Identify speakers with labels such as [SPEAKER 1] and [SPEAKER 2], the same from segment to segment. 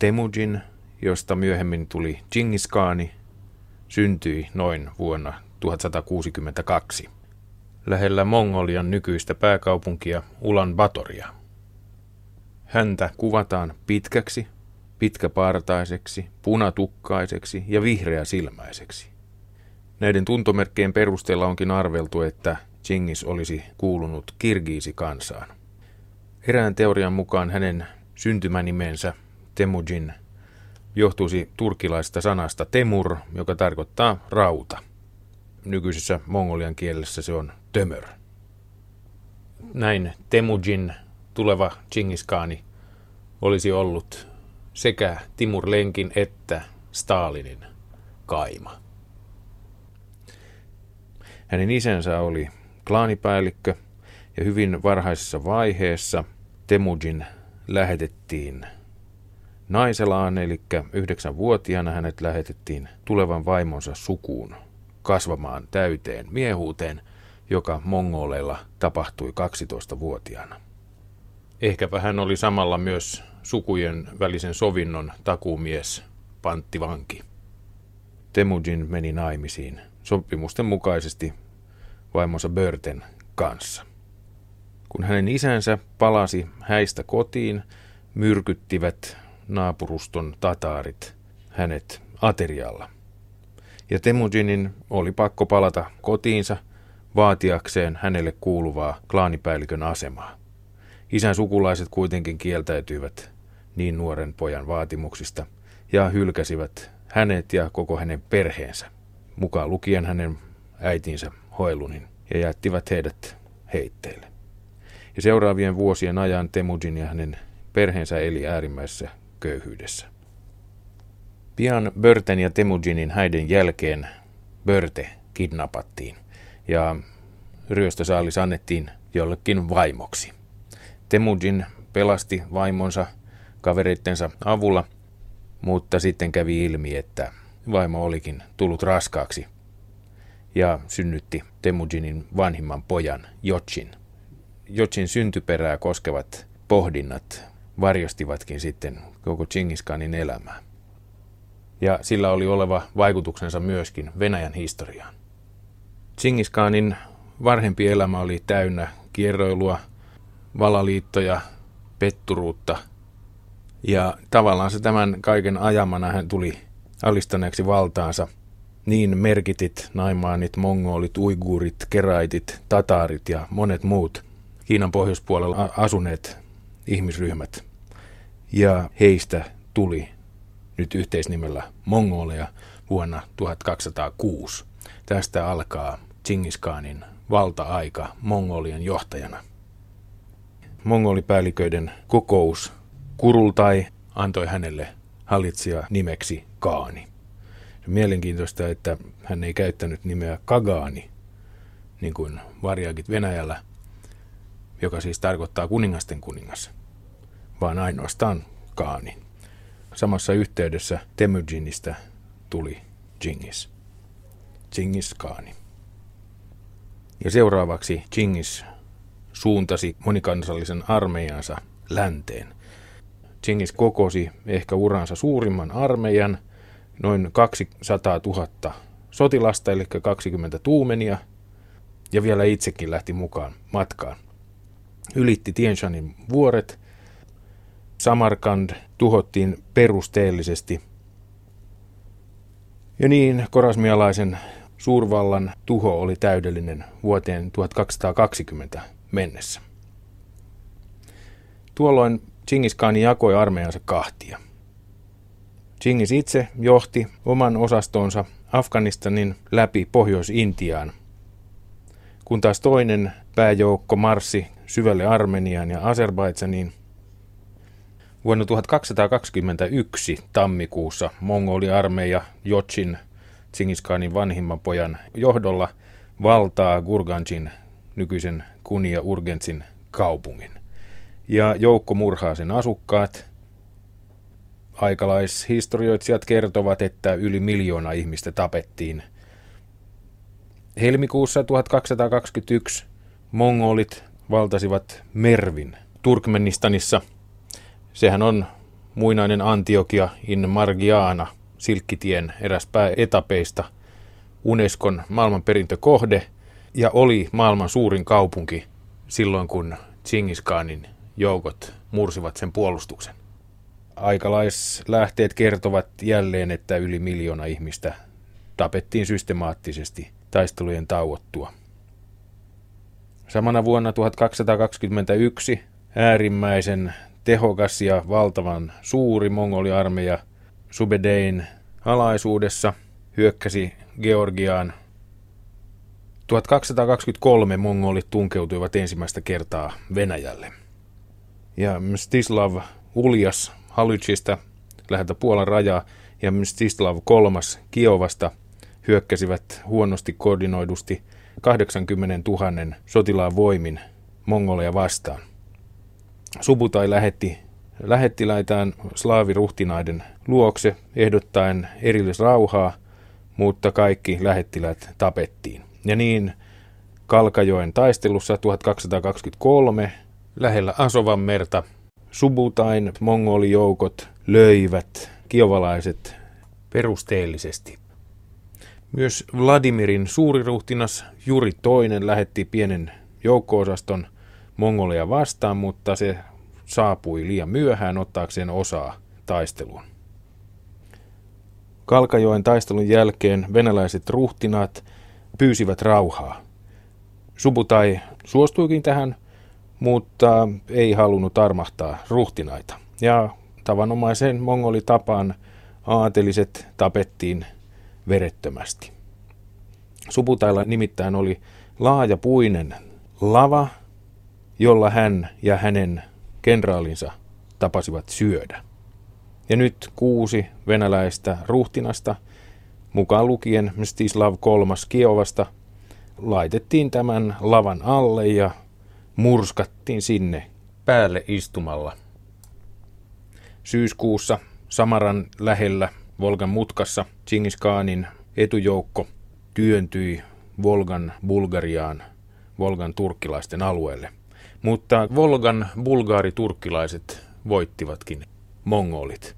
[SPEAKER 1] Temujin, josta myöhemmin tuli Genghis Khani, syntyi noin vuonna 1162 lähellä Mongolian nykyistä pääkaupunkia Ulan Batoria. Häntä kuvataan pitkäksi, pitkäpartaiseksi, punatukkaiseksi ja vihreäsilmäiseksi. Näiden tuntomerkkien perusteella onkin arveltu, että Chingis olisi kuulunut Kirgiisi-kansaan. Erään teorian mukaan hänen syntymänimensä Temujin johtuisi turkilaista sanasta temur, joka tarkoittaa rauta. Nykyisessä mongolian kielessä se on tömör. Näin Temujin tuleva Chingiskaani olisi ollut sekä Timur Lenkin että Stalinin kaima. Hänen isänsä oli klaanipäällikkö ja hyvin varhaisessa vaiheessa Temujin lähetettiin Naiselaan, eli yhdeksänvuotiaana hänet lähetettiin tulevan vaimonsa sukuun kasvamaan täyteen miehuuteen, joka mongoleilla tapahtui 12-vuotiaana. Ehkäpä hän oli samalla myös sukujen välisen sovinnon takuumies, panttivanki. Temujin meni naimisiin sopimusten mukaisesti vaimonsa Börten kanssa. Kun hänen isänsä palasi häistä kotiin, myrkyttivät naapuruston tataarit hänet aterialla. Ja Temujinin oli pakko palata kotiinsa vaatiakseen hänelle kuuluvaa klaanipäällikön asemaa. Isän sukulaiset kuitenkin kieltäytyivät niin nuoren pojan vaatimuksista ja hylkäsivät hänet ja koko hänen perheensä, mukaan lukien hänen äitinsä Hoelunin, ja jättivät heidät heitteille. Ja seuraavien vuosien ajan Temujin ja hänen perheensä eli äärimmäisessä köyhyydessä. Pian Börten ja Temujinin häiden jälkeen Börte kidnappattiin ja ryöstösaalis annettiin jollekin vaimoksi. Temujin pelasti vaimonsa kavereittensa avulla, mutta sitten kävi ilmi, että vaimo olikin tullut raskaaksi ja synnytti Temujinin vanhimman pojan Jotsin. Jotsin syntyperää koskevat pohdinnat varjostivatkin sitten koko Chingiskanin elämää. Ja sillä oli oleva vaikutuksensa myöskin Venäjän historiaan. Chingiskanin varhempi elämä oli täynnä kierroilua, valaliittoja, petturuutta. Ja tavallaan se tämän kaiken ajamana hän tuli alistaneeksi valtaansa niin merkitit, naimaanit, mongolit, uiguurit, keraitit, tataarit ja monet muut Kiinan pohjoispuolella asuneet ihmisryhmät. Ja heistä tuli nyt yhteisnimellä Mongolia vuonna 1206. Tästä alkaa Chingiskaanin valta-aika Mongolian johtajana. Mongolipäälliköiden kokous Kurultai antoi hänelle hallitsija nimeksi Kaani. Mielenkiintoista, että hän ei käyttänyt nimeä Kagaani, niin kuin varjaakit Venäjällä, joka siis tarkoittaa kuningasten kuningas, vaan ainoastaan Kaani. Samassa yhteydessä Temujinista tuli Jingis. Jingis Kaani. Ja seuraavaksi Chingis suuntasi monikansallisen armeijansa länteen. Chingis kokosi ehkä uransa suurimman armeijan, noin 200 000 sotilasta, eli 20 tuumenia, ja vielä itsekin lähti mukaan matkaan. Ylitti Tienshanin vuoret, Samarkand tuhottiin perusteellisesti. Ja niin korasmialaisen suurvallan tuho oli täydellinen vuoteen 1220 mennessä. Tuolloin Chingis Khan jakoi armeijansa kahtia. Chingis itse johti oman osastonsa Afganistanin läpi Pohjois-Intiaan, kun taas toinen pääjoukko marssi syvälle Armeniaan ja Azerbaidsaniin. Vuonna 1221 tammikuussa Mongoli-armeija Jotsin Tsingiskanin vanhimman pojan johdolla valtaa Gurganjin nykyisen Kunia Urgentsin kaupungin. Ja joukko murhaa sen asukkaat. Aikalaishistorioitsijat kertovat, että yli miljoona ihmistä tapettiin. Helmikuussa 1221 mongolit valtasivat Mervin Turkmenistanissa. Sehän on muinainen Antiokia in Margiana, Silkkitien eräs pääetapeista, Unescon maailmanperintökohde ja oli maailman suurin kaupunki silloin, kun Chingis Khanin joukot mursivat sen puolustuksen. Aikalaislähteet kertovat jälleen, että yli miljoona ihmistä tapettiin systemaattisesti taistelujen tauottua. Samana vuonna 1221 äärimmäisen tehokas ja valtavan suuri mongoliarmeija Subedein alaisuudessa hyökkäsi Georgiaan. 1223 mongolit tunkeutuivat ensimmäistä kertaa Venäjälle. Ja Mstislav Uljas Halychista läheltä Puolan rajaa ja Mstislav kolmas Kiovasta hyökkäsivät huonosti koordinoidusti 80 000 sotilaan voimin Mongolia vastaan. Subutai lähetti lähettiläitään slaaviruhtinaiden luokse ehdottaen erillisrauhaa, mutta kaikki lähettiläät tapettiin. Ja niin Kalkajoen taistelussa 1223 lähellä Asovan merta Subutain mongolijoukot löivät kiovalaiset perusteellisesti. Myös Vladimirin suuriruhtinas Juri II lähetti pienen joukkoosaston Mongolia vastaan, mutta se saapui liian myöhään ottaakseen osaa taisteluun. Kalkajoen taistelun jälkeen venäläiset ruhtinaat pyysivät rauhaa. Subutai suostuikin tähän, mutta ei halunnut armahtaa ruhtinaita. Ja tavanomaisen mongolitapaan aateliset tapettiin verettömästi. Subutailla nimittäin oli laaja puinen lava, jolla hän ja hänen kenraalinsa tapasivat syödä. Ja nyt kuusi venäläistä ruhtinasta, mukaan lukien Mstislav kolmas Kiovasta, laitettiin tämän lavan alle ja murskattiin sinne päälle istumalla. Syyskuussa Samaran lähellä Volgan mutkassa Chingis Khanin etujoukko työntyi Volgan Bulgariaan, Volgan turkkilaisten alueelle. Mutta Volgan bulgaari-turkkilaiset voittivatkin mongolit.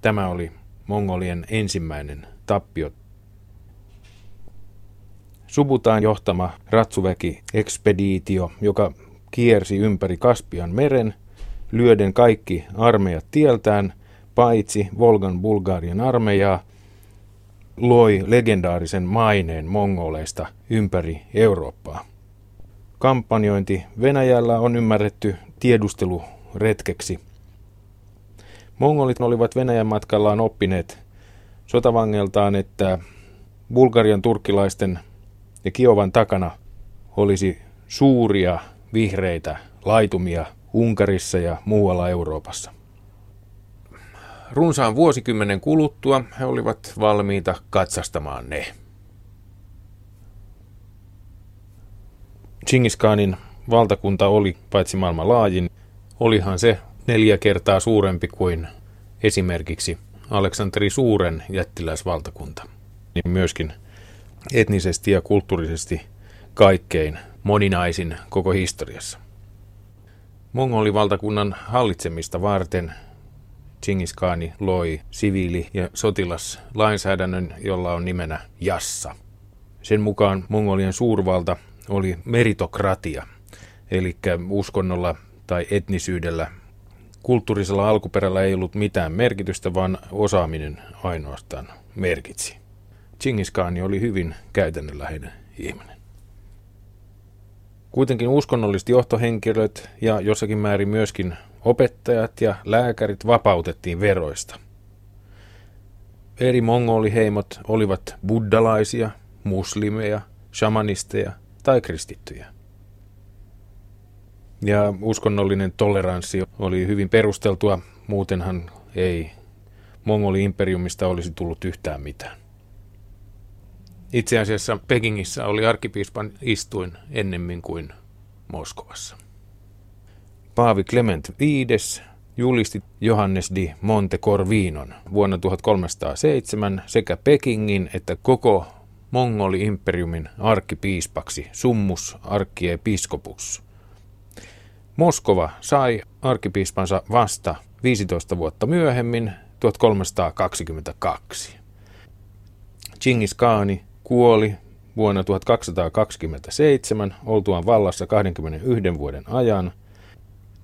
[SPEAKER 1] Tämä oli mongolien ensimmäinen tappio. Subutaan johtama Ratsuväki-ekspediitio, joka kiersi ympäri Kaspian meren, lyöden kaikki armeijat tieltään, paitsi Volgan Bulgarian armeijaa, loi legendaarisen maineen mongoleista ympäri Eurooppaa. Kampanjointi Venäjällä on ymmärretty tiedusteluretkeksi. Mongolit olivat Venäjän matkallaan oppineet sotavangeltaan, että Bulgarian turkkilaisten ja Kiovan takana olisi suuria vihreitä laitumia Unkarissa ja muualla Euroopassa. Runsaan vuosikymmenen kuluttua he olivat valmiita katsastamaan ne. Chingis Khanin valtakunta oli paitsi maailman laajin, olihan se neljä kertaa suurempi kuin esimerkiksi Aleksanteri Suuren jättiläisvaltakunta. Niin myöskin etnisesti ja kulttuurisesti kaikkein moninaisin koko historiassa. Mongolivaltakunnan hallitsemista varten Chingis Khani loi siviili- ja sotilaslainsäädännön, jolla on nimenä Jassa. Sen mukaan Mongolian suurvalta oli meritokratia, eli uskonnolla tai etnisyydellä, kulttuurisella alkuperällä ei ollut mitään merkitystä, vaan osaaminen ainoastaan merkitsi. Chingis Khan oli hyvin käytännönläheinen ihminen. Kuitenkin uskonnolliset johtohenkilöt ja jossakin määrin myöskin opettajat ja lääkärit vapautettiin veroista. Eri mongoliheimot olivat buddalaisia, muslimeja, shamanisteja tai kristittyjä. Ja uskonnollinen toleranssi oli hyvin perusteltua, muutenhan ei Mongoli-imperiumista olisi tullut yhtään mitään. Itse asiassa Pekingissä oli arkkipiispan istuin ennemmin kuin Moskovassa. Paavi Clement V julisti Johannes di Montecorvinon vuonna 1307 sekä Pekingin että koko Mongoli-imperiumin arkkipiispaksi Summus Arkkiepiskopus. Moskova sai arkkipiispansa vasta 15 vuotta myöhemmin, 1322. Chingis Khaani kuoli vuonna 1227 oltuaan vallassa 21 vuoden ajan.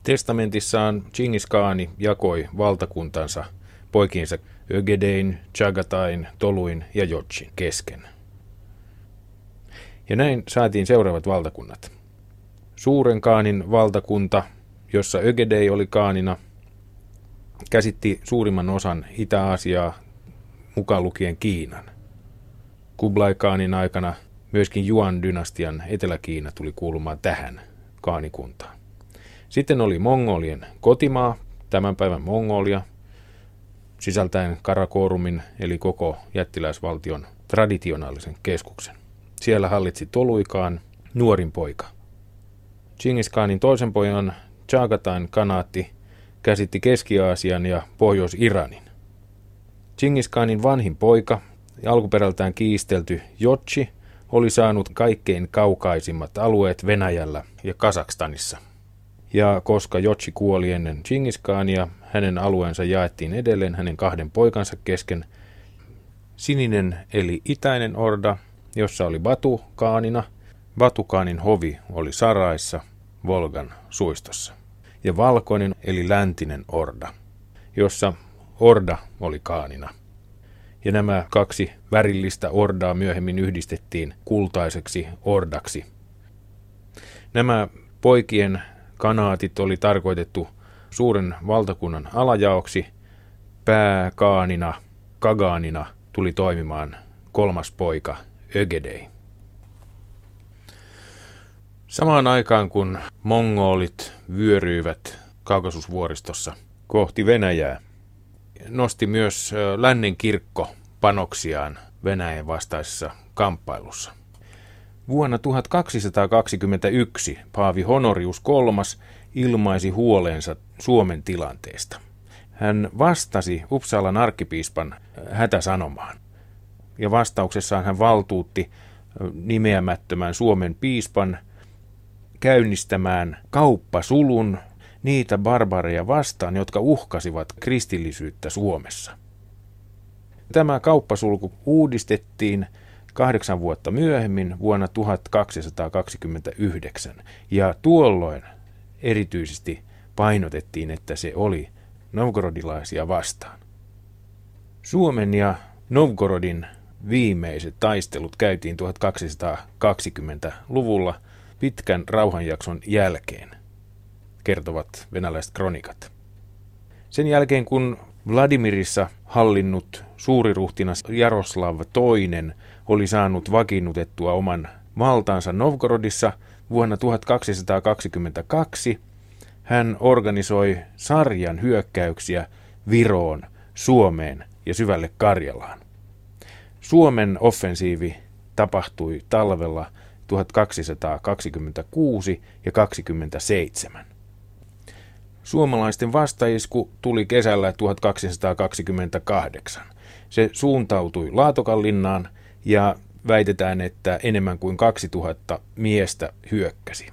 [SPEAKER 1] Testamentissaan Chingis Khaani jakoi valtakuntansa poikiinsa Ögedein, Chagatain, Toluin ja Jotsin kesken. Ja näin saatiin seuraavat valtakunnat. Suuren Kaanin valtakunta, jossa Ögedei oli Kaanina, käsitti suurimman osan Itä-Aasiaa mukaan lukien Kiinan. Kublai Kaanin aikana myöskin Juan-dynastian Etelä-Kiina tuli kuulumaan tähän kaanikuntaan. Sitten oli Mongolien kotimaa, tämän päivän Mongolia, sisältäen Karakorumin eli koko jättiläisvaltion traditionaalisen keskuksen. Siellä hallitsi Toluikaan nuorin poika. Chingis Khanin toisen pojan Chagatain kanaatti käsitti Keski-Aasian ja Pohjois-Iranin. Chingis Khanin vanhin poika, alkuperältään kiistelty Jotsi, oli saanut kaikkein kaukaisimmat alueet Venäjällä ja Kasakstanissa. Ja koska Jotsi kuoli ennen Chingis Khania, hänen alueensa jaettiin edelleen hänen kahden poikansa kesken. Sininen eli itäinen orda, jossa oli Batu Kaanina. Hovi oli Saraissa, Volgan suistossa. Ja valkoinen eli läntinen orda, jossa orda oli Kaanina. Ja nämä kaksi värillistä ordaa myöhemmin yhdistettiin kultaiseksi ordaksi. Nämä poikien kanaatit oli tarkoitettu suuren valtakunnan alajaoksi. Pääkaanina, Kagaanina tuli toimimaan kolmas poika Ögedei. Samaan aikaan kun mongolit vyöryivät Kaukasusvuoristossa kohti Venäjää, nosti myös lännen kirkko panoksiaan Venäjän vastaisessa kamppailussa. Vuonna 1221 Paavi Honorius III ilmaisi huolensa Suomen tilanteesta. Hän vastasi Uppsalan arkkipiispan hätäsanomaan. Ja vastauksessaan hän valtuutti nimeämättömän Suomen piispan käynnistämään kauppasulun niitä barbareja vastaan, jotka uhkasivat kristillisyyttä Suomessa. Tämä kauppasulku uudistettiin kahdeksan vuotta myöhemmin vuonna 1229, ja tuolloin erityisesti painotettiin, että se oli novgorodilaisia vastaan. Suomen ja Novgorodin viimeiset taistelut käytiin 1220-luvulla pitkän rauhanjakson jälkeen, kertovat venäläiset kronikat. Sen jälkeen kun Vladimirissa hallinnut suuriruhtinas Jaroslav II oli saanut vakiinnutettua oman valtaansa Novgorodissa vuonna 1222, hän organisoi sarjan hyökkäyksiä Viroon, Suomeen ja syvälle Karjalaan. Suomen offensiivi tapahtui talvella 1226 ja 27. Suomalaisten vastaisku tuli kesällä 1228. Se suuntautui Laatokanlinnaan ja väitetään, että enemmän kuin 2000 miestä hyökkäsi.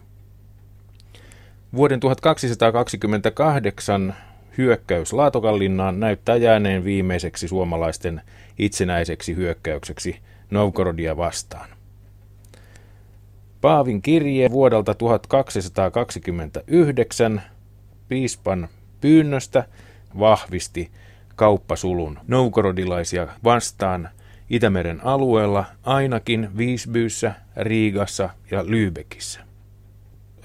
[SPEAKER 1] Vuoden 1228 hyökkäys Laatokanlinnaan näyttää jääneen viimeiseksi suomalaisten itsenäiseksi hyökkäykseksi Novgorodia vastaan. Paavin kirje vuodelta 1229 piispan pyynnöstä vahvisti kauppasulun novgorodilaisia vastaan Itämeren alueella ainakin Viisbyyssä, Riigassa ja Lübeckissä.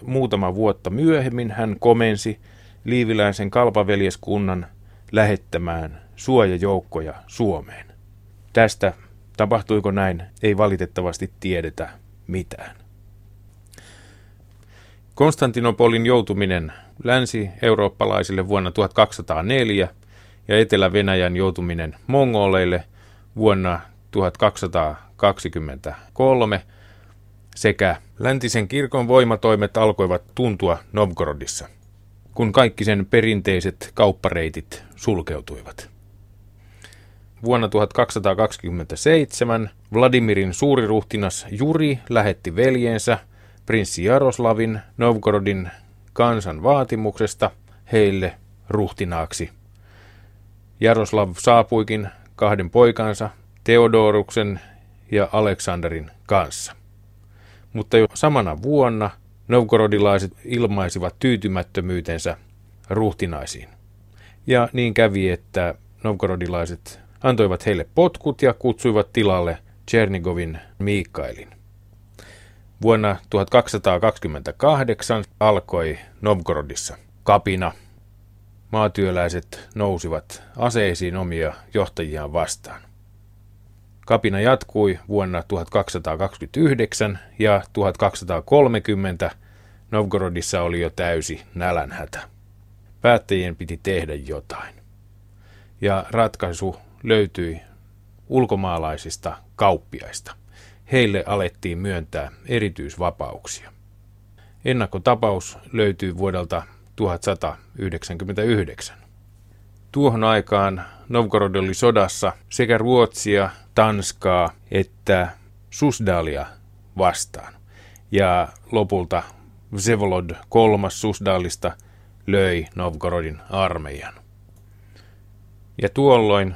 [SPEAKER 1] Muutama vuotta myöhemmin hän komensi liiviläisen kalpaveljeskunnan lähettämään suojajoukkoja Suomeen. Tästä tapahtuiko näin, ei valitettavasti tiedetä mitään. Konstantinopolin joutuminen länsi-eurooppalaisille vuonna 1204 ja Etelä-Venäjän joutuminen mongoleille vuonna 1223 sekä läntisen kirkon voimatoimet alkoivat tuntua Novgorodissa, kun kaikki sen perinteiset kauppareitit sulkeutuivat. Vuonna 1227 Vladimirin suuriruhtinas Juri lähetti veljensä prinssi Jaroslavin Novgorodin kansan vaatimuksesta heille ruhtinaaksi. Jaroslav saapuikin kahden poikansa, Theodoruksen ja Aleksanderin kanssa. Mutta jo samana vuonna novgorodilaiset ilmaisivat tyytymättömyytensä ruhtinaisiin. Ja niin kävi, että novgorodilaiset antoivat heille potkut ja kutsuivat tilalle Chernigovin Miikkailin. Vuonna 1228 alkoi Novgorodissa kapina. Maatyöläiset nousivat aseisiin omia johtajiaan vastaan. Kapina jatkui vuonna 1229 ja 1230 Novgorodissa oli jo täysi nälänhätä. Päättäjien piti tehdä jotain. Ja ratkaisu löytyi ulkomaalaisista kauppiaista. Heille alettiin myöntää erityisvapauksia. Ennakkotapaus löytyy vuodelta 1199. Tuohon aikaan Novgorod oli sodassa sekä Ruotsia, Tanskaa että Susdalia vastaan. Ja lopulta Vsevolod kolmas Susdalista löi Novgorodin armeijan. Ja tuolloin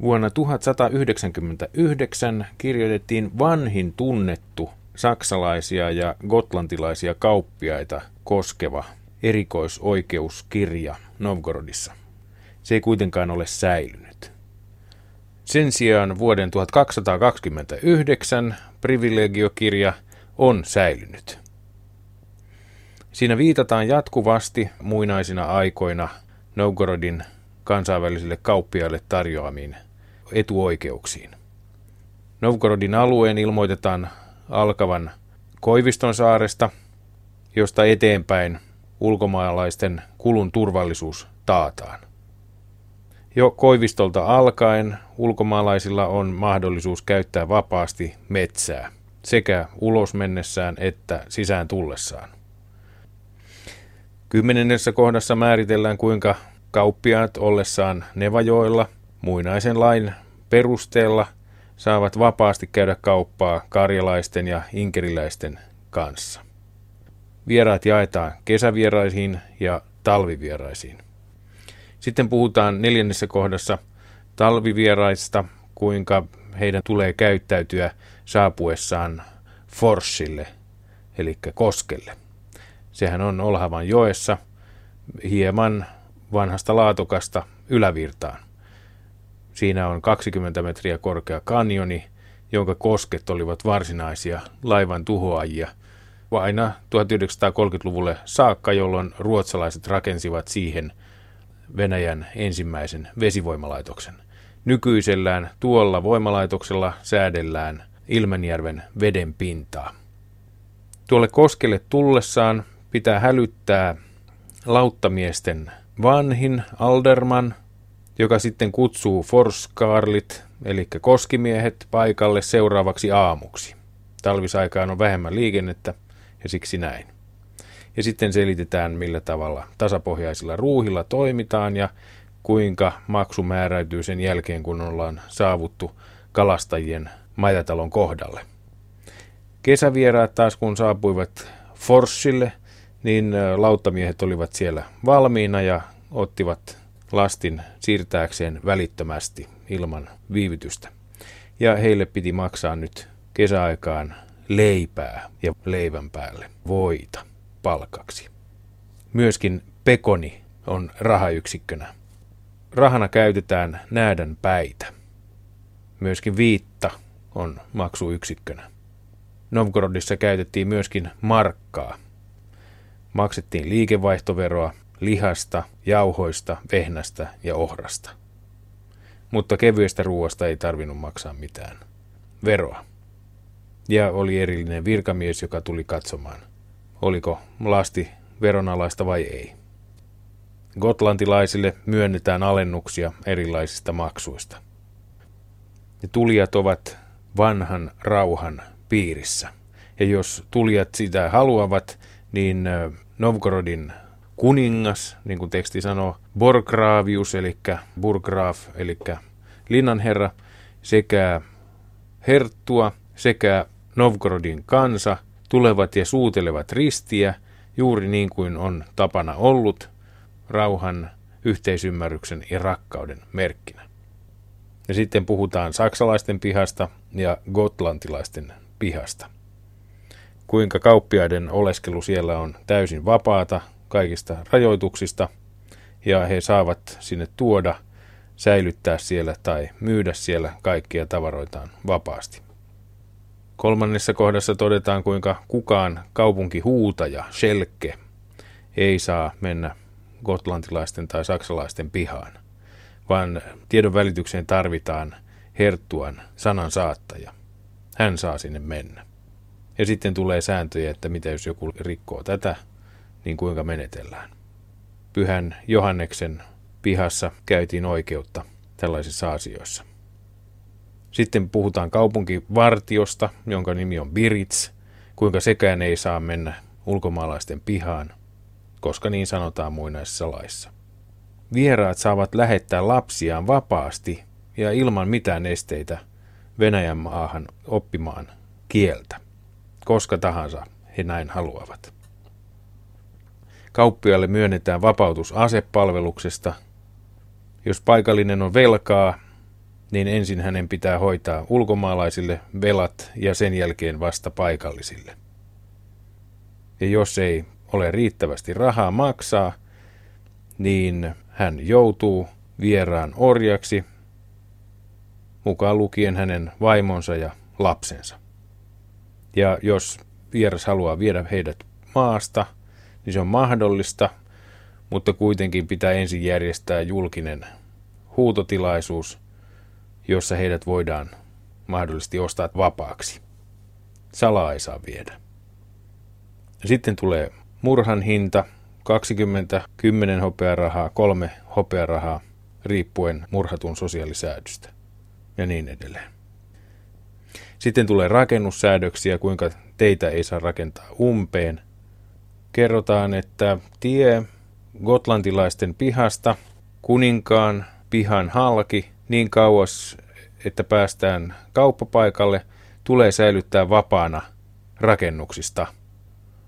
[SPEAKER 1] vuonna 1199 kirjoitettiin vanhin tunnettu saksalaisia ja gotlantilaisia kauppiaita koskeva erikoisoikeuskirja Novgorodissa. Se ei kuitenkaan ole säilynyt. Sen sijaan vuoden 1229 privilegiokirja on säilynyt. Siinä viitataan jatkuvasti muinaisina aikoina Novgorodin kansainvälisille kauppiaille tarjoamiin etuoikeuksiin. Novgorodin alueen ilmoitetaan alkavan Koiviston saaresta, josta eteenpäin ulkomaalaisten kulun turvallisuus taataan. Jo Koivistolta alkaen ulkomaalaisilla on mahdollisuus käyttää vapaasti metsää sekä ulos mennessään että sisään tullessaan. Kymmenennessä kohdassa määritellään, kuinka kauppiaat ollessaan Nevajoilla muinaisen lain perusteella saavat vapaasti käydä kauppaa karjalaisten ja inkeriläisten kanssa. Vieraat jaetaan kesävieraisiin ja talvivieraisiin. Sitten puhutaan neljännessä kohdassa talvivieraista, kuinka heidän tulee käyttäytyä saapuessaan Forssille, eli koskelle. Sehän on Olhavan joessa hieman vanhasta laatokasta ylävirtaan. Siinä on 20 metriä korkea kanjoni, jonka kosket olivat varsinaisia laivan tuhoajia aina 1930-luvulle saakka, jolloin ruotsalaiset rakensivat siihen Venäjän ensimmäisen vesivoimalaitoksen. Nykyisellään tuolla voimalaitoksella säädellään Ilmenjärven veden pintaa. Tuolle koskelle tullessaan pitää hälyttää lauttamiesten vanhin Alderman, joka sitten kutsuu forskarlit, eli koskimiehet, paikalle seuraavaksi aamuksi. Talvisaikaan on vähemmän liikennettä ja siksi näin. Ja sitten selitetään, millä tavalla tasapohjaisilla ruuhilla toimitaan ja kuinka maksu määräytyy sen jälkeen, kun ollaan saavuttu kalastajien majatalon kohdalle. Kesävieraat taas kun saapuivat Forssille, niin lauttamiehet olivat siellä valmiina ja ottivat lastin siirtääkseen välittömästi ilman viivytystä. Ja heille piti maksaa nyt kesäaikaan leipää ja leivän päälle voita palkaksi. Myöskin pekoni on rahayksikkönä. Rahana käytetään näädän päitä. Myöskin viitta on maksuyksikkönä. Novgorodissa käytettiin myöskin markkaa. Maksettiin liikevaihtoveroa lihasta, jauhoista, vehnästä ja ohrasta. Mutta kevyestä ruoasta ei tarvinnut maksaa mitään. Veroa. Ja oli erillinen virkamies, joka tuli katsomaan, oliko lasti veronalaista vai ei. Gotlantilaisille myönnetään alennuksia erilaisista maksuista. Ja tulijat ovat vanhan rauhan piirissä. Ja jos tulijat sitä haluavat, niin Novgorodin kuningas, niin kuin teksti sanoo, Borgravius, eli Burgraf, eli linnanherra, sekä Herttua, sekä Novgorodin kansa tulevat ja suutelevat ristiä, juuri niin kuin on tapana ollut rauhan yhteisymmärryksen ja rakkauden merkkinä. Ja sitten puhutaan saksalaisten pihasta ja gotlantilaisten pihasta. Kuinka kauppiaiden oleskelu siellä on täysin vapaata kaikista rajoituksista ja he saavat sinne tuoda, säilyttää siellä tai myydä siellä kaikkia tavaroitaan vapaasti. Kolmannessa kohdassa todetaan, kuinka kukaan kaupunkihuutaja, Schelke, ei saa mennä gotlantilaisten tai saksalaisten pihaan, vaan tiedon välitykseen tarvitaan herttuan sanan saattaja. Hän saa sinne mennä. Ja sitten tulee sääntöjä, että mitä jos joku rikkoo tätä, niin kuinka menetellään. Pyhän Johanneksen pihassa käytiin oikeutta tällaisissa asioissa. Sitten puhutaan kaupunkivartiosta, jonka nimi on Birits, kuinka sekään ei saa mennä ulkomaalaisten pihaan, koska niin sanotaan muinaisessa laissa. Vieraat saavat lähettää lapsiaan vapaasti ja ilman mitään esteitä Venäjän maahan oppimaan kieltä, koska tahansa he näin haluavat. Kauppialle myönnetään vapautus asepalveluksesta. Jos paikallinen on velkaa, niin ensin hänen pitää hoitaa ulkomaalaisille velat ja sen jälkeen vasta paikallisille. Ja jos ei ole riittävästi rahaa maksaa, niin hän joutuu vieraan orjaksi, mukaan lukien hänen vaimonsa ja lapsensa. Ja jos vieras haluaa viedä heidät maasta, niin se on mahdollista, mutta kuitenkin pitää ensin järjestää julkinen huutotilaisuus – jossa heidät voidaan mahdollisesti ostaa vapaaksi. Salaa ei saa viedä. Sitten tulee murhan hinta, 20, 10 hopearahaa, 3 hopearahaa, riippuen murhatun sosiaalisäädystä ja niin edelleen. Sitten tulee rakennussäädöksiä, kuinka teitä ei saa rakentaa umpeen. Kerrotaan, että tie gotlantilaisten pihasta kuninkaan pihan halki niin kauas, että päästään kauppapaikalle, tulee säilyttää vapaana rakennuksista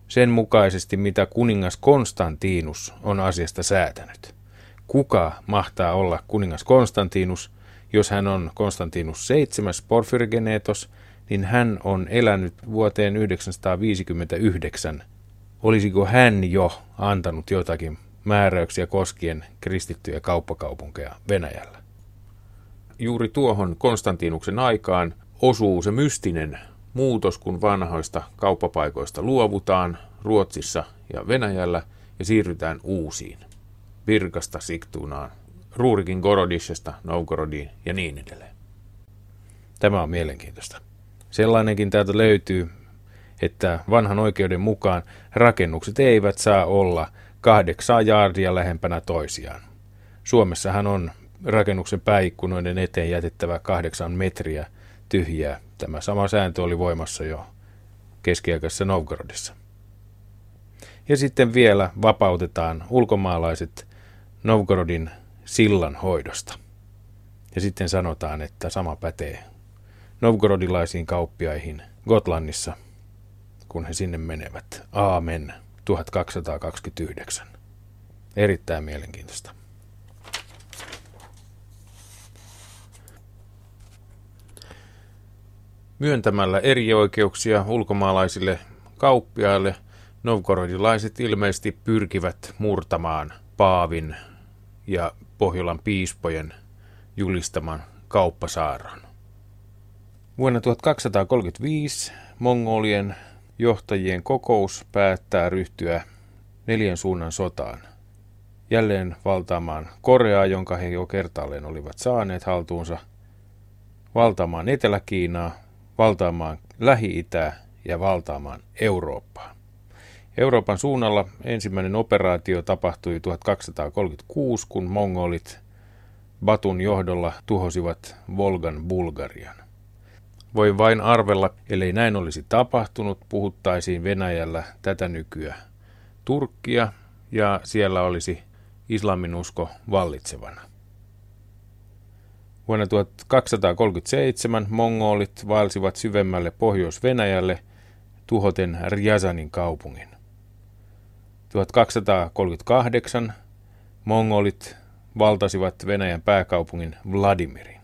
[SPEAKER 1] sen mukaisesti, mitä kuningas Konstantinus on asiasta säätänyt. Kuka mahtaa olla kuningas Konstantinus? Jos hän on Konstantinus 7. Porfyrgenetos, niin hän on elänyt vuoteen 959. Olisiko hän jo antanut jotakin määräyksiä koskien kristittyjä kauppakaupunkeja Venäjällä? Juuri tuohon Konstantinuksen aikaan osuu se mystinen muutos, kun vanhoista kauppapaikoista luovutaan Ruotsissa ja Venäjällä ja siirrytään uusiin. Virkasta Siktunaan, Ruurikin Gorodishesta, Novgorodiin ja niin edelleen. Tämä on mielenkiintoista. Sellainenkin täältä löytyy, että vanhan oikeuden mukaan rakennukset eivät saa olla kahdeksaa jaardia lähempänä toisiaan. Suomessahan on rakennuksen pääikkunoiden eteen jätettävä kahdeksan metriä tyhjää. Tämä sama sääntö oli voimassa jo keskiaikaisessa Novgorodissa. Ja sitten vielä vapautetaan ulkomaalaiset Novgorodin sillan hoidosta. Ja sitten sanotaan, että sama pätee novgorodilaisiin kauppiaihin Gotlannissa, kun he sinne menevät. Aamen 1229. Erittäin mielenkiintoista. Myöntämällä eri oikeuksia ulkomaalaisille kauppiaille novgorodilaiset ilmeisesti pyrkivät murtamaan Paavin ja Pohjolan piispojen julistaman kauppasaaron. Vuonna 1235 mongolien johtajien kokous päättää ryhtyä neljän suunnan sotaan. Jälleen valtaamaan Koreaa, jonka he jo kertaalleen olivat saaneet haltuunsa, valtaamaan Etelä-Kiinaa valtaamaan Lähi-Itää ja valtaamaan Eurooppaa. Euroopan suunnalla ensimmäinen operaatio tapahtui 1236, kun mongolit Batun johdolla tuhosivat Volgan Bulgarian. Voi vain arvella, ellei näin olisi tapahtunut, puhuttaisiin Venäjällä tätä nykyä Turkkia ja siellä olisi islaminusko vallitsevana. Vuonna 1237 mongolit vaelsivat syvemmälle Pohjois-Venäjälle tuhoten Rjazanin kaupungin. 1238 mongolit valtasivat Venäjän pääkaupungin Vladimirin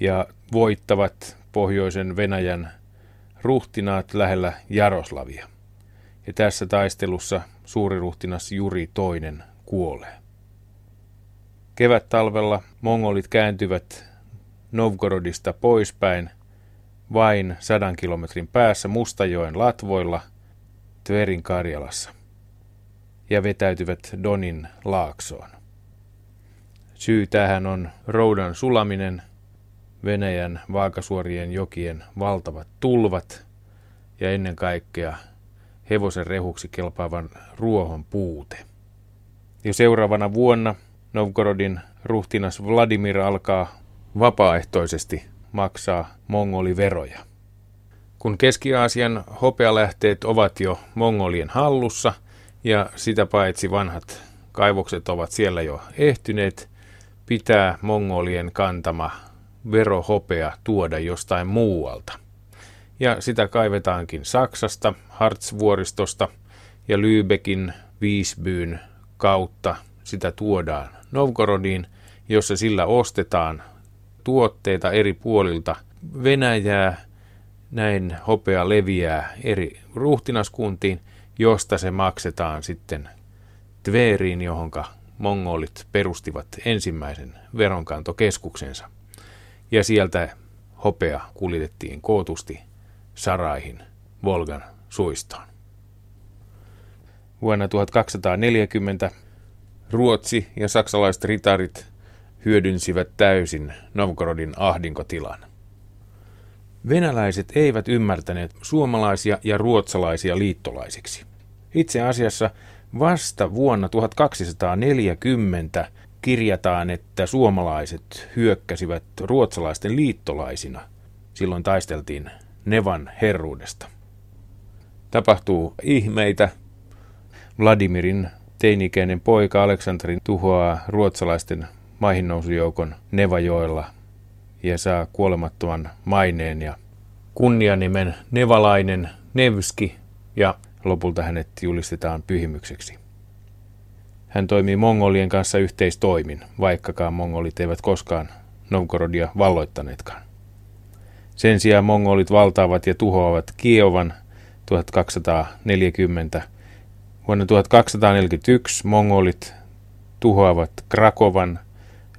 [SPEAKER 1] ja voittavat pohjoisen Venäjän ruhtinaat lähellä Jaroslavia. Ja tässä taistelussa suuriruhtinas Juri toinen kuolee. Kevät-talvella mongolit kääntyvät Novgorodista poispäin vain sadan kilometrin päässä Mustajoen latvoilla Tverin Karjalassa ja vetäytyvät Donin laaksoon. Syy tähän on roudan sulaminen, Venäjän vaakasuorien jokien valtavat tulvat ja ennen kaikkea hevosen rehuksi kelpaavan ruohon puute. Jo seuraavana vuonna Novgorodin ruhtinas Vladimir alkaa vapaaehtoisesti maksaa mongoliveroja. Kun Keski-Aasian hopealähteet ovat jo mongolien hallussa ja sitä paitsi vanhat kaivokset ovat siellä jo ehtyneet, pitää mongolien kantama verohopea tuoda jostain muualta. Ja sitä kaivetaankin Saksasta, Hartsvuoristosta ja Lübeckin Viisbyyn kautta sitä tuodaan Novgorodiin, jossa sillä ostetaan tuotteita eri puolilta Venäjää, näin hopea leviää eri ruhtinaskuntiin, josta se maksetaan sitten Tveriin, johonka mongolit perustivat ensimmäisen veronkantokeskuksensa. Ja sieltä hopea kuljetettiin kootusti Saraihin Volgan suistoon. Vuonna 1240 Ruotsi ja saksalaiset ritarit hyödynsivät täysin Novgorodin ahdinkotilan. Venäläiset eivät ymmärtäneet suomalaisia ja ruotsalaisia liittolaisiksi. Itse asiassa vasta vuonna 1240 kirjataan, että suomalaiset hyökkäsivät ruotsalaisten liittolaisina. Silloin taisteltiin Nevan herruudesta. Tapahtuu ihmeitä. Vladimirin teinikäinen poika Aleksanterin tuhoaa ruotsalaisten maihinnousujoukon Nevajoella ja saa kuolemattoman maineen ja kunnianimen Nevalainen Nevski ja lopulta hänet julistetaan pyhimykseksi. Hän toimii mongolien kanssa yhteistoimin, vaikkakaan mongolit eivät koskaan Novgorodia valloittaneetkaan. Sen sijaan mongolit valtaavat ja tuhoavat Kievan 1240. Vuonna 1241 mongolit tuhoavat Krakovan,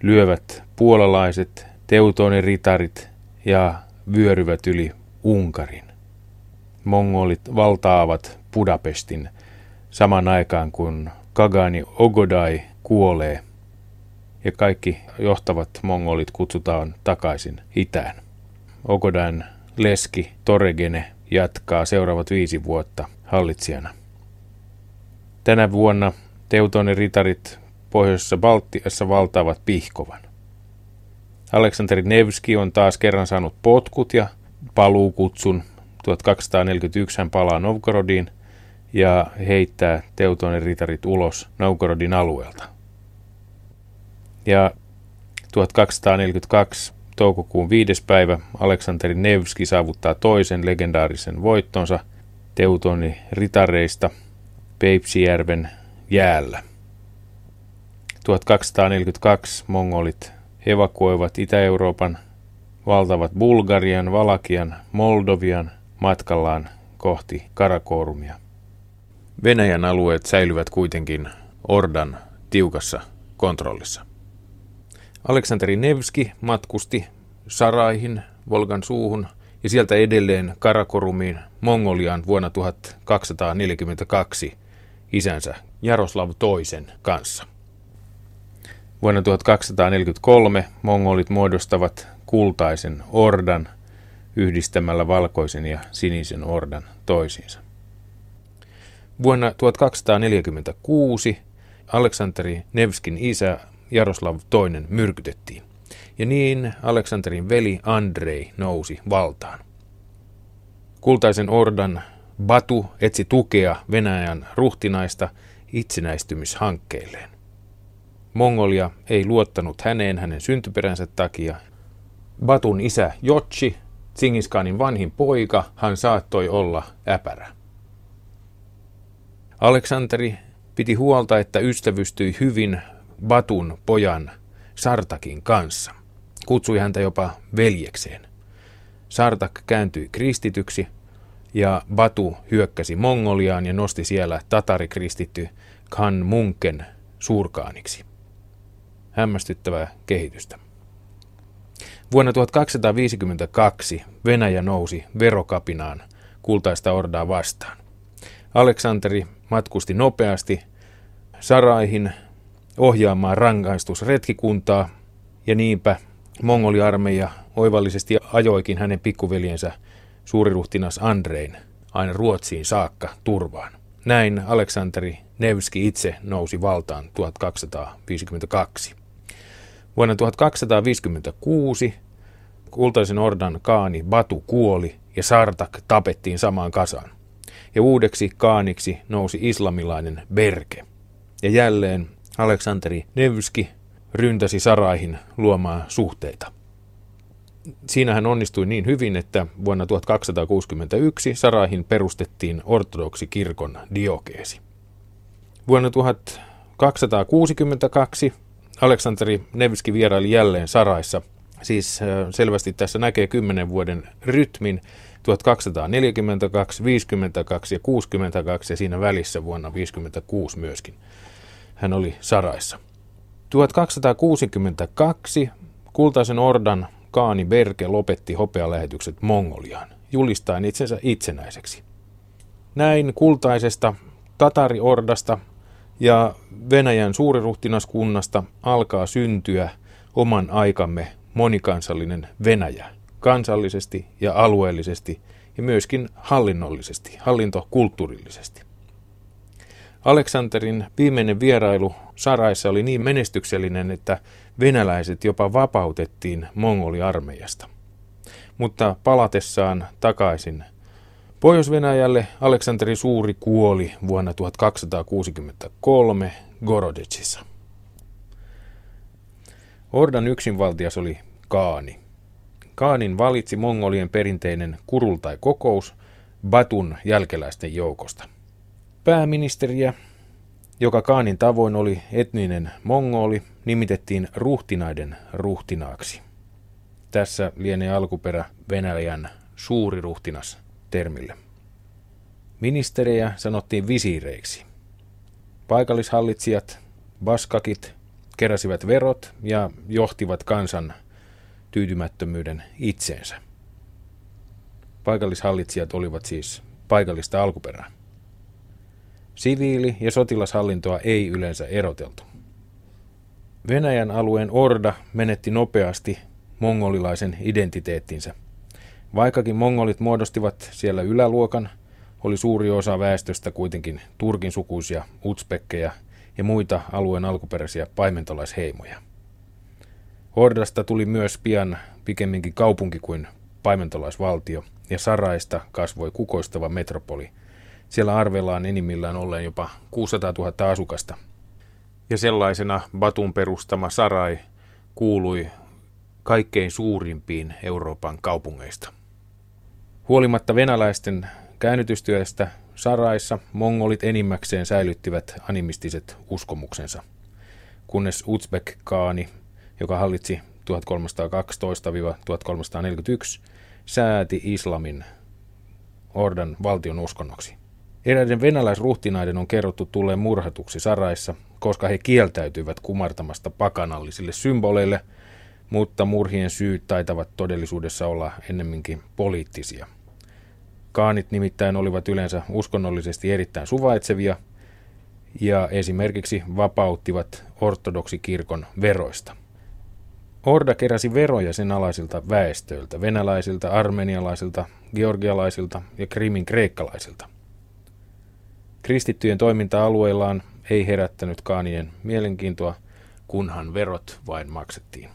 [SPEAKER 1] lyövät puolalaiset, teutoniritarit ja vyöryvät yli Unkarin. Mongolit valtaavat Budapestin saman aikaan, kun Kagani Ogodai kuolee ja kaikki johtavat mongolit kutsutaan takaisin itään. Ogodain leski Toregene jatkaa seuraavat viisi vuotta hallitsijana. Tänä vuonna Teutonin ritarit pohjoisessa Baltiassa valtaavat Pihkovan. Aleksanteri Nevski on taas kerran saanut potkut ja paluukutsun. 1241 hän palaa Novgorodiin ja heittää Teutonin ritarit ulos Novgorodin alueelta. Ja 1242 toukokuun viides päivä Aleksanteri Nevski saavuttaa toisen legendaarisen voittonsa Teutoni ritareista Peipsijärven jäällä. 1242 mongolit evakuoivat Itä-Euroopan, valtavat Bulgarian, Valakian, Moldovian matkallaan kohti Karakorumia. Venäjän alueet säilyvät kuitenkin Ordan tiukassa kontrollissa. Aleksanteri Nevski matkusti Saraihin, Volgan suuhun ja sieltä edelleen Karakorumiin Mongoliaan vuonna 1242 isänsä Jaroslav toisen kanssa. Vuonna 1243 mongolit muodostavat kultaisen ordan yhdistämällä valkoisen ja sinisen ordan toisiinsa. Vuonna 1246 Aleksanteri Nevskin isä Jaroslav II myrkytettiin, ja niin Aleksanterin veli Andrei nousi valtaan. Kultaisen ordan Batu etsi tukea Venäjän ruhtinaista itsenäistymishankkeilleen. Mongolia ei luottanut häneen hänen syntyperänsä takia. Batun isä Jotsi, Tsingiskanin vanhin poika, hän saattoi olla äpärä. Aleksanteri piti huolta, että ystävystyi hyvin Batun pojan Sartakin kanssa. Kutsui häntä jopa veljekseen. Sartak kääntyi kristityksi ja Batu hyökkäsi Mongoliaan ja nosti siellä tatarikristitty Khan Munken suurkaaniksi. Hämmästyttävää kehitystä. Vuonna 1252 Venäjä nousi verokapinaan kultaista ordaa vastaan. Aleksanteri matkusti nopeasti Saraihin ohjaamaan rangaistusretkikuntaa ja niinpä mongoliarmeija oivallisesti ajoikin hänen pikkuveljensä suuriruhtinas Andrein aina Ruotsiin saakka turvaan. Näin Aleksanteri Nevski itse nousi valtaan 1252. Vuonna 1256 kultaisen ordan kaani Batu kuoli ja Sartak tapettiin samaan kasaan. Ja uudeksi kaaniksi nousi islamilainen Berke. Ja jälleen Aleksanteri Nevski ryntäsi Saraihin luomaan suhteita. Siinä hän onnistui niin hyvin, että vuonna 1261 Saraihin perustettiin ortodoksi kirkon diokeesi. Vuonna 1262 Aleksanteri Nevski vieraili jälleen Saraissa. Siis selvästi tässä näkee kymmenen vuoden rytmin 1242, 52 ja 62 ja siinä välissä vuonna 56 myöskin. Hän oli Saraissa. 1262 Kultaisen Ordan Kaani Berke lopetti hopealähetykset Mongoliaan, julistaen itsensä itsenäiseksi. Näin kultaisesta Tatariordasta ja Venäjän suuriruhtinaskunnasta alkaa syntyä oman aikamme monikansallinen Venäjä, kansallisesti ja alueellisesti ja myöskin hallinnollisesti, hallintokulttuurillisesti. Aleksanterin viimeinen vierailu Saraissa oli niin menestyksellinen, että venäläiset jopa vapautettiin mongoliarmeijasta. Mutta palatessaan takaisin Pohjois-Venäjälle Aleksanteri Suuri kuoli vuonna 1263 Gorodetsissa. Ordan yksinvaltias oli Kaani. Kaanin valitsi mongolien perinteinen kurultai-kokous Batun jälkeläisten joukosta. Pääministeriä, joka Kaanin tavoin oli etninen mongoli, nimitettiin ruhtinaiden ruhtinaaksi. Tässä lienee alkuperä Venäjän suuri ruhtinas termille. Ministerejä sanottiin visiireiksi. Paikallishallitsijat, baskakit, keräsivät verot ja johtivat kansan tyytymättömyyden itseensä. Paikallishallitsijat olivat siis paikallista alkuperää. Siviili- ja sotilashallintoa ei yleensä eroteltu. Venäjän alueen Orda menetti nopeasti mongolilaisen identiteettinsä. Vaikkakin mongolit muodostivat siellä yläluokan, oli suuri osa väestöstä kuitenkin turkin sukuisia utspekkejä ja muita alueen alkuperäisiä paimentolaisheimoja. Ordasta tuli myös pian pikemminkin kaupunki kuin paimentolaisvaltio, ja Saraista kasvoi kukoistava metropoli. Siellä arvellaan enimmillään olleen jopa 600 000 asukasta. Ja sellaisena Batun perustama Sarai kuului kaikkein suurimpiin Euroopan kaupungeista. Huolimatta venäläisten käännytystyöstä Saraissa mongolit enimmäkseen säilyttivät animistiset uskomuksensa, kunnes Uzbek Kaani, joka hallitsi 1312-1341, sääti islamin Ordan valtion uskonnoksi. Eräiden venäläisruhtinaiden on kerrottu tulleen murhatuksi Saraissa, koska he kieltäytyivät kumartamasta pakanallisille symboleille, mutta murhien syyt taitavat todellisuudessa olla ennemminkin poliittisia – Kaanit nimittäin olivat yleensä uskonnollisesti erittäin suvaitsevia ja esimerkiksi vapauttivat ortodoksikirkon veroista. Orda keräsi veroja sen alaisilta väestöiltä, venäläisiltä, armenialaisilta, georgialaisilta ja krimin kreikkalaisilta. Kristittyjen toiminta alueillaan ei herättänyt kaanien mielenkiintoa, kunhan verot vain maksettiin.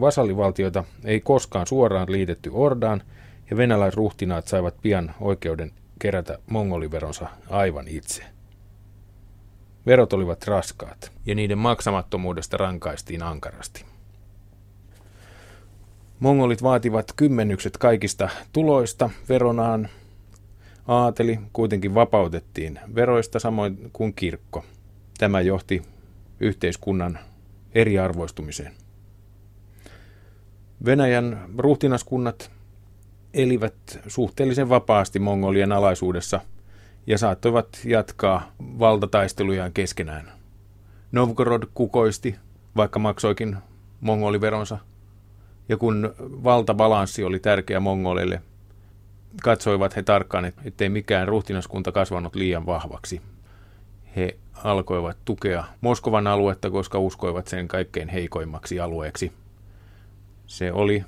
[SPEAKER 1] Vasallivaltioita ei koskaan suoraan liitetty Ordaan – ja venäläisruhtinaat saivat pian oikeuden kerätä mongoliveronsa aivan itse. Verot olivat raskaat, ja niiden maksamattomuudesta rankaistiin ankarasti. Mongolit vaativat kymmenykset kaikista tuloista veronaan. Aateli kuitenkin vapautettiin veroista samoin kuin kirkko. Tämä johti yhteiskunnan eriarvoistumiseen. Venäjän ruhtinaskunnat elivät suhteellisen vapaasti Mongolien alaisuudessa ja saattoivat jatkaa valtataistelujaan keskenään. Novgorod kukoisti, vaikka maksoikin mongoliveronsa. Ja kun valtabalanssi oli tärkeä mongoleille, katsoivat he tarkkaan, ettei mikään ruhtinaskunta kasvanut liian vahvaksi. He alkoivat tukea Moskovan aluetta, koska uskoivat sen kaikkein heikoimmaksi alueeksi. Se oli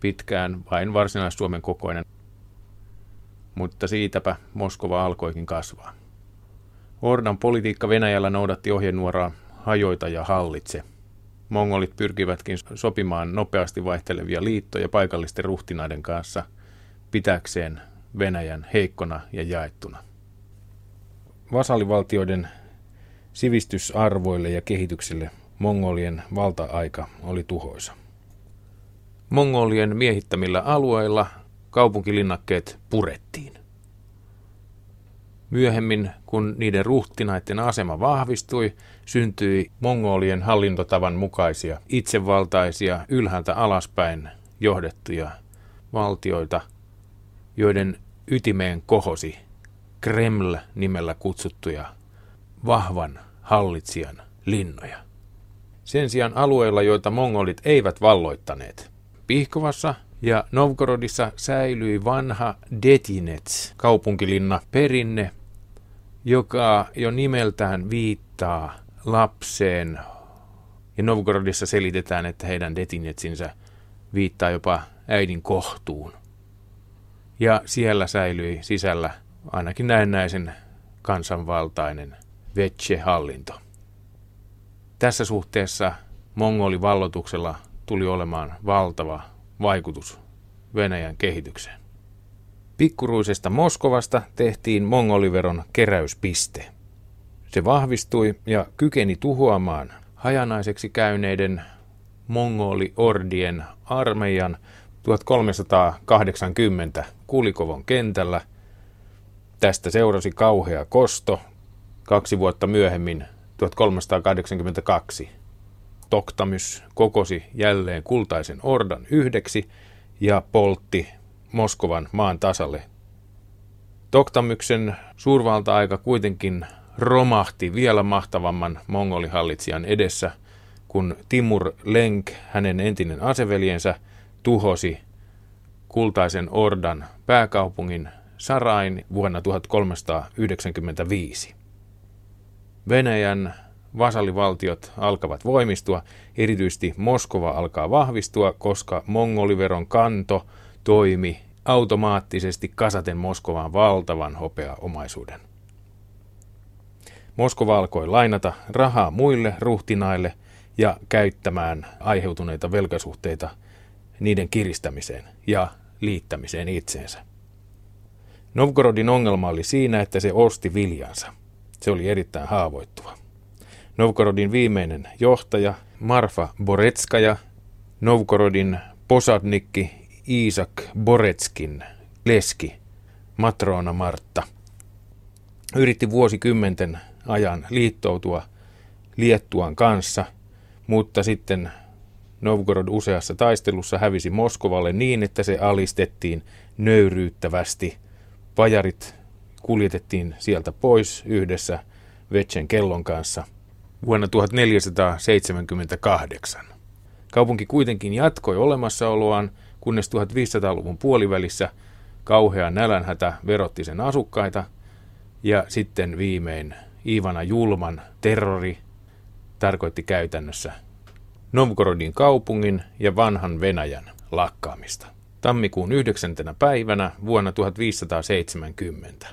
[SPEAKER 1] pitkään vain varsinais-Suomen kokoinen, mutta siitäpä Moskova alkoikin kasvaa. Ordan politiikka Venäjällä noudatti ohjenuoraa hajoita ja hallitse. Mongolit pyrkivätkin sopimaan nopeasti vaihtelevia liittoja paikallisten ruhtinaiden kanssa pitäkseen Venäjän heikkona ja jaettuna. Vasalivaltioiden sivistysarvoille ja kehitykselle mongolien valta-aika oli tuhoisa. Mongolien miehittämillä alueilla kaupunkilinnakkeet purettiin. Myöhemmin, kun niiden ruhtinaiden asema vahvistui, syntyi mongolien hallintotavan mukaisia, itsevaltaisia, ylhäältä alaspäin johdettuja valtioita, joiden ytimeen kohosi Kreml-nimellä kutsuttuja vahvan hallitsijan linnoja. Sen sijaan alueilla, joita mongolit eivät valloittaneet, Pihkovassa ja Novgorodissa säilyi vanha Detinets kaupunkilinna perinne, joka jo nimeltään viittaa lapseen. Ja Novgorodissa selitetään, että heidän Detinetsinsä viittaa jopa äidin kohtuun. Ja siellä säilyi sisällä ainakin näennäisen kansanvaltainen Vetse-hallinto. Tässä suhteessa mongolivallotuksella tuli olemaan valtava vaikutus Venäjän kehitykseen. Pikkuruisesta Moskovasta tehtiin mongoliveron keräyspiste. Se vahvistui ja kykeni tuhoamaan hajanaiseksi käyneiden mongoliordien armeijan 1380 Kulikovon kentällä. Tästä seurasi kauhea kosto kaksi vuotta myöhemmin 1382 Toktamys kokosi jälleen kultaisen ordan yhdeksi ja poltti Moskovan maan tasalle. Toktamyksen suurvalta-aika kuitenkin romahti vielä mahtavamman mongolihallitsijan edessä, kun Timur Lenk, hänen entinen aseveljensä, tuhosi kultaisen ordan pääkaupungin Sarain vuonna 1395. Venäjän vasallivaltiot alkavat voimistua, erityisesti Moskova alkaa vahvistua, koska mongoliveron kanto toimi automaattisesti kasaten Moskovaan valtavan hopeaomaisuuden. Moskova alkoi lainata rahaa muille ruhtinaille ja käyttämään aiheutuneita velkasuhteita niiden kiristämiseen ja liittämiseen itseensä. Novgorodin ongelma oli siinä, että se osti viljansa. Se oli erittäin haavoittuva. Novgorodin viimeinen johtaja Marfa Boretskaja, Novgorodin posadnikki Iisak Boretskin leski Matrona Martta, yritti vuosikymmenten ajan liittoutua Liettuan kanssa, mutta sitten Novgorod useassa taistelussa hävisi Moskovalle niin, että se alistettiin nöyryyttävästi. Pajarit kuljetettiin sieltä pois yhdessä Vetsen kellon kanssa – vuonna 1478. Kaupunki kuitenkin jatkoi olemassaoloaan, kunnes 1500-luvun puolivälissä kauhea nälänhätä verotti sen asukkaita, ja sitten viimein Iivana julman terrori tarkoitti käytännössä Novgorodin kaupungin ja vanhan Venäjän lakkaamista. Tammikuun 9. päivänä vuonna 1570.